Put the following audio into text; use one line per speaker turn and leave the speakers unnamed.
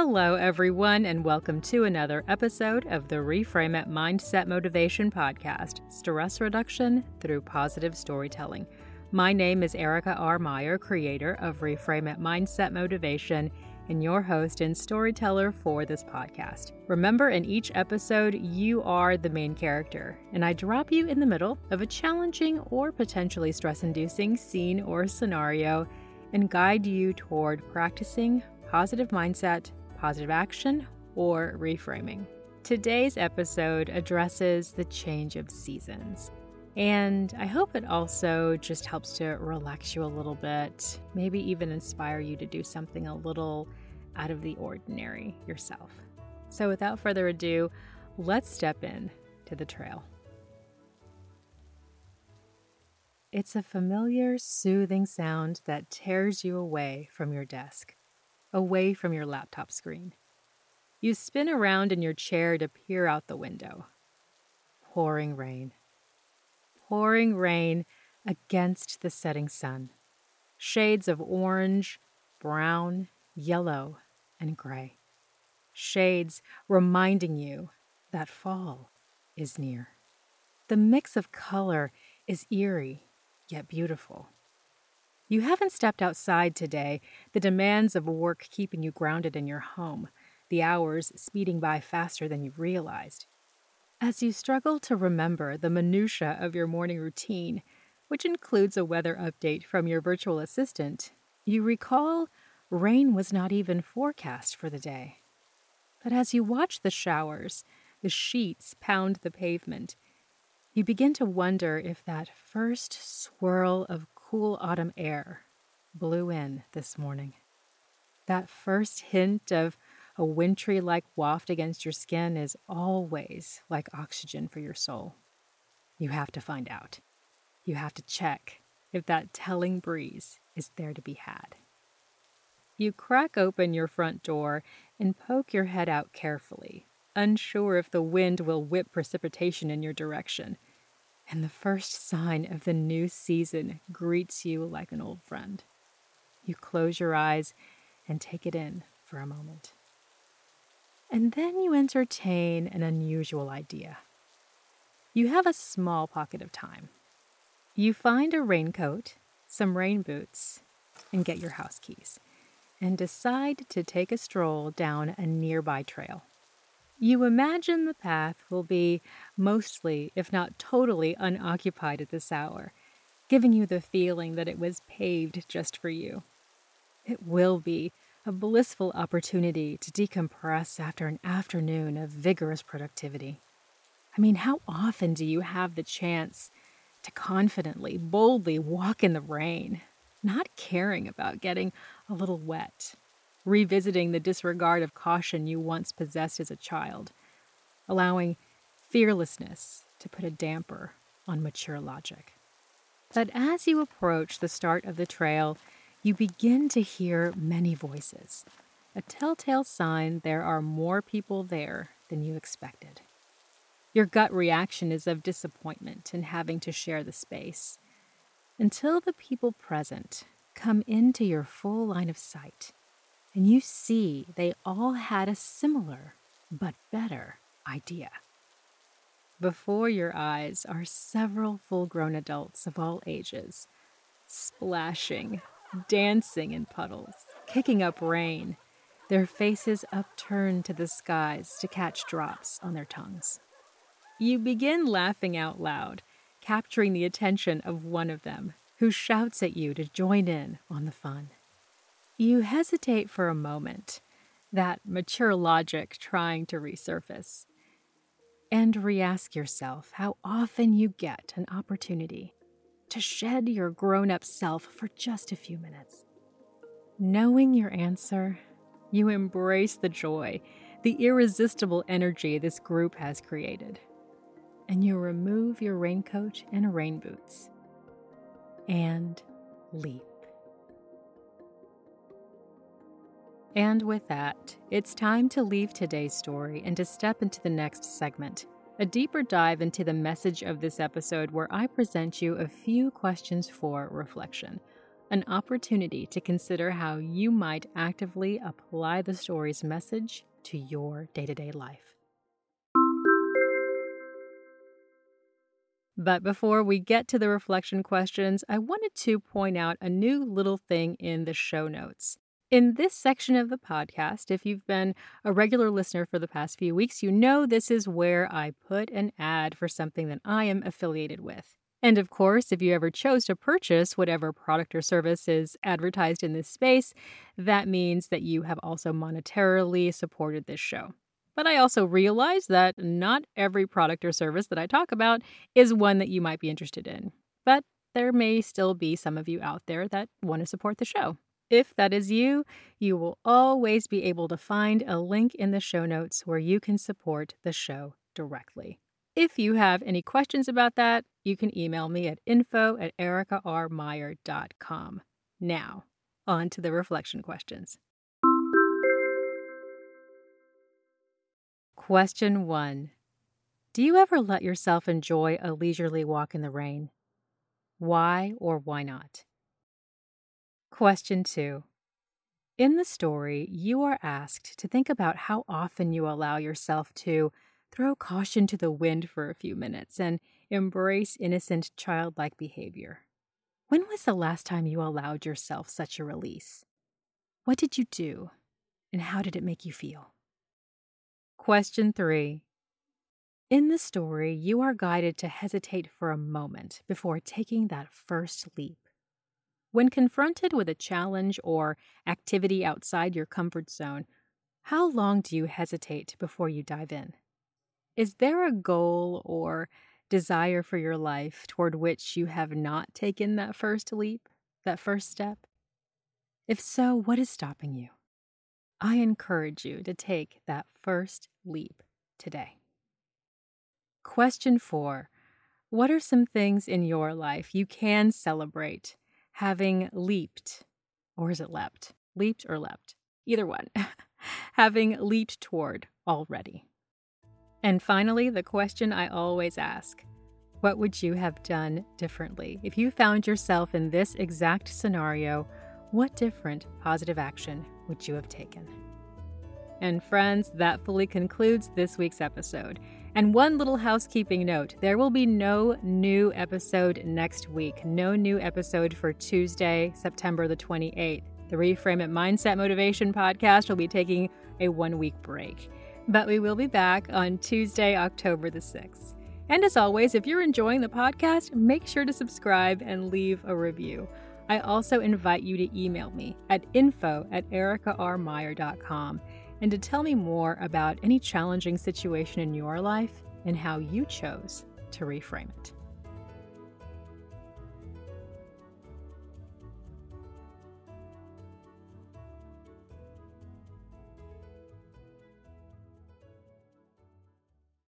Hello, everyone, and welcome to another episode of the Reframe It Mindset Motivation Podcast Stress Reduction through Positive Storytelling. My name is Erica R. Meyer, creator of Reframe It Mindset Motivation, and your host and storyteller for this podcast. Remember, in each episode, you are the main character, and I drop you in the middle of a challenging or potentially stress inducing scene or scenario and guide you toward practicing positive mindset positive action, or reframing. Today's episode addresses the change of seasons. And I hope it also just helps to relax you a little bit, maybe even inspire you to do something a little out of the ordinary yourself. So, without further ado, let's step in to the trail. It's a familiar, soothing sound that tears you away from your desk away from your laptop screen. You spin around in your chair to peer out the window. Pouring rain. Pouring rain against the setting sun. Shades of orange, brown, yellow, and gray. Shades reminding you that fall is near. The mix of color is eerie yet beautiful. You haven't stepped outside today, the demands of work keeping you grounded in your home, the hours speeding by faster than you've realized. As you struggle to remember the minutiae of your morning routine, which includes a weather update from your virtual assistant, you recall rain was not even forecast for the day. But as you watch the showers, the sheets pound the pavement, you begin to wonder if that first swirl of cool autumn air blew in this morning. That first hint of a wintry like waft against your skin is always like oxygen for your soul. You have to find out. You have to check if that telling breeze is there to be had. You crack open your front door and poke your head out carefully, unsure if the wind will whip precipitation in your direction and the first sign of the new season greets you like an old friend. You close your eyes and take it in for a moment. And then you entertain an unusual idea. You have a small pocket of time. You find a raincoat, some rain boots, and get your house keys, and decide to take a stroll down a nearby trail. You imagine the path will be mostly, if not totally, unoccupied at this hour, giving you the feeling that it was paved just for you. It will be a blissful opportunity to decompress after an afternoon of vigorous productivity. I mean, how often do you have the chance to confidently, boldly walk in the rain, not caring about getting a little wet? Revisiting the disregard of caution you once possessed as a child, allowing fearlessness to put a damper on mature logic. But as you approach the start of the trail, you begin to hear many voices, a telltale sign there are more people there than you expected. Your gut reaction is of disappointment in having to share the space until the people present come into your full line of sight and you see they all had a similar but better idea. Before your eyes are several full grown adults of all ages, splashing, dancing in puddles, kicking up rain, their faces upturned to the skies to catch drops on their tongues. You begin laughing out loud, capturing the attention of one of them, who shouts at you to join in on the fun. You hesitate for a moment, that mature logic trying to resurface, and re ask yourself how often you get an opportunity to shed your grown up self for just a few minutes. Knowing your answer, you embrace the joy, the irresistible energy this group has created, and you remove your raincoat and rain boots and leap. And with that, it's time to leave today's story and to step into the next segment a deeper dive into the message of this episode where I present you a few questions for reflection. an opportunity to consider how you might actively apply the story's message to your day to day life. But before we get to the reflection questions, I wanted to point out a new little thing in the show notes. In this section of the podcast, if you've been a regular listener for the past few weeks, you know this is where I put an ad for something that I am affiliated with. And of course, if you ever chose to purchase whatever product or service is advertised in this space, that means that you have also monetarily supported this show. But I also realize that not every product or service that I talk about is one that you might be interested in. But there may still be some of you out there that want to support the show. If that is you, you will always be able to find a link in the show notes where you can support the show directly. If you have any questions about that, you can email me at info at ericarmeyer.com. Now, on to the reflection questions. Question 1 Do you ever let yourself enjoy a leisurely walk in the rain? Why or why not? Question two. In the story, you are asked to think about how often you allow yourself to throw caution to the wind for a few minutes and embrace innocent childlike behavior. When was the last time you allowed yourself such a release? What did you do, and how did it make you feel? Question three. In the story, you are guided to hesitate for a moment before taking that first leap. When confronted with a challenge or activity outside your comfort zone, how long do you hesitate before you dive in? Is there a goal or desire for your life toward which you have not taken that first leap, that first step? If so, what is stopping you? I encourage you to take that first leap today. Question four What are some things in your life you can celebrate having leaped, or is it leapt? Leaped or leapt? Either one. having leaped toward already. And finally, the question I always ask What would you have done differently? If you found yourself in this exact scenario, what different positive action would you have taken? And friends, that fully concludes this week's episode. And one little housekeeping note there will be no new episode next week. No new episode for Tuesday, September the 28th. The Reframe It Mindset Motivation podcast will be taking a one week break. But we will be back on Tuesday, October the 6th. And as always, if you're enjoying the podcast, make sure to subscribe and leave a review. I also invite you to email me at info at ericarmeyer.com and to tell me more about any challenging situation in your life and how you chose to reframe it.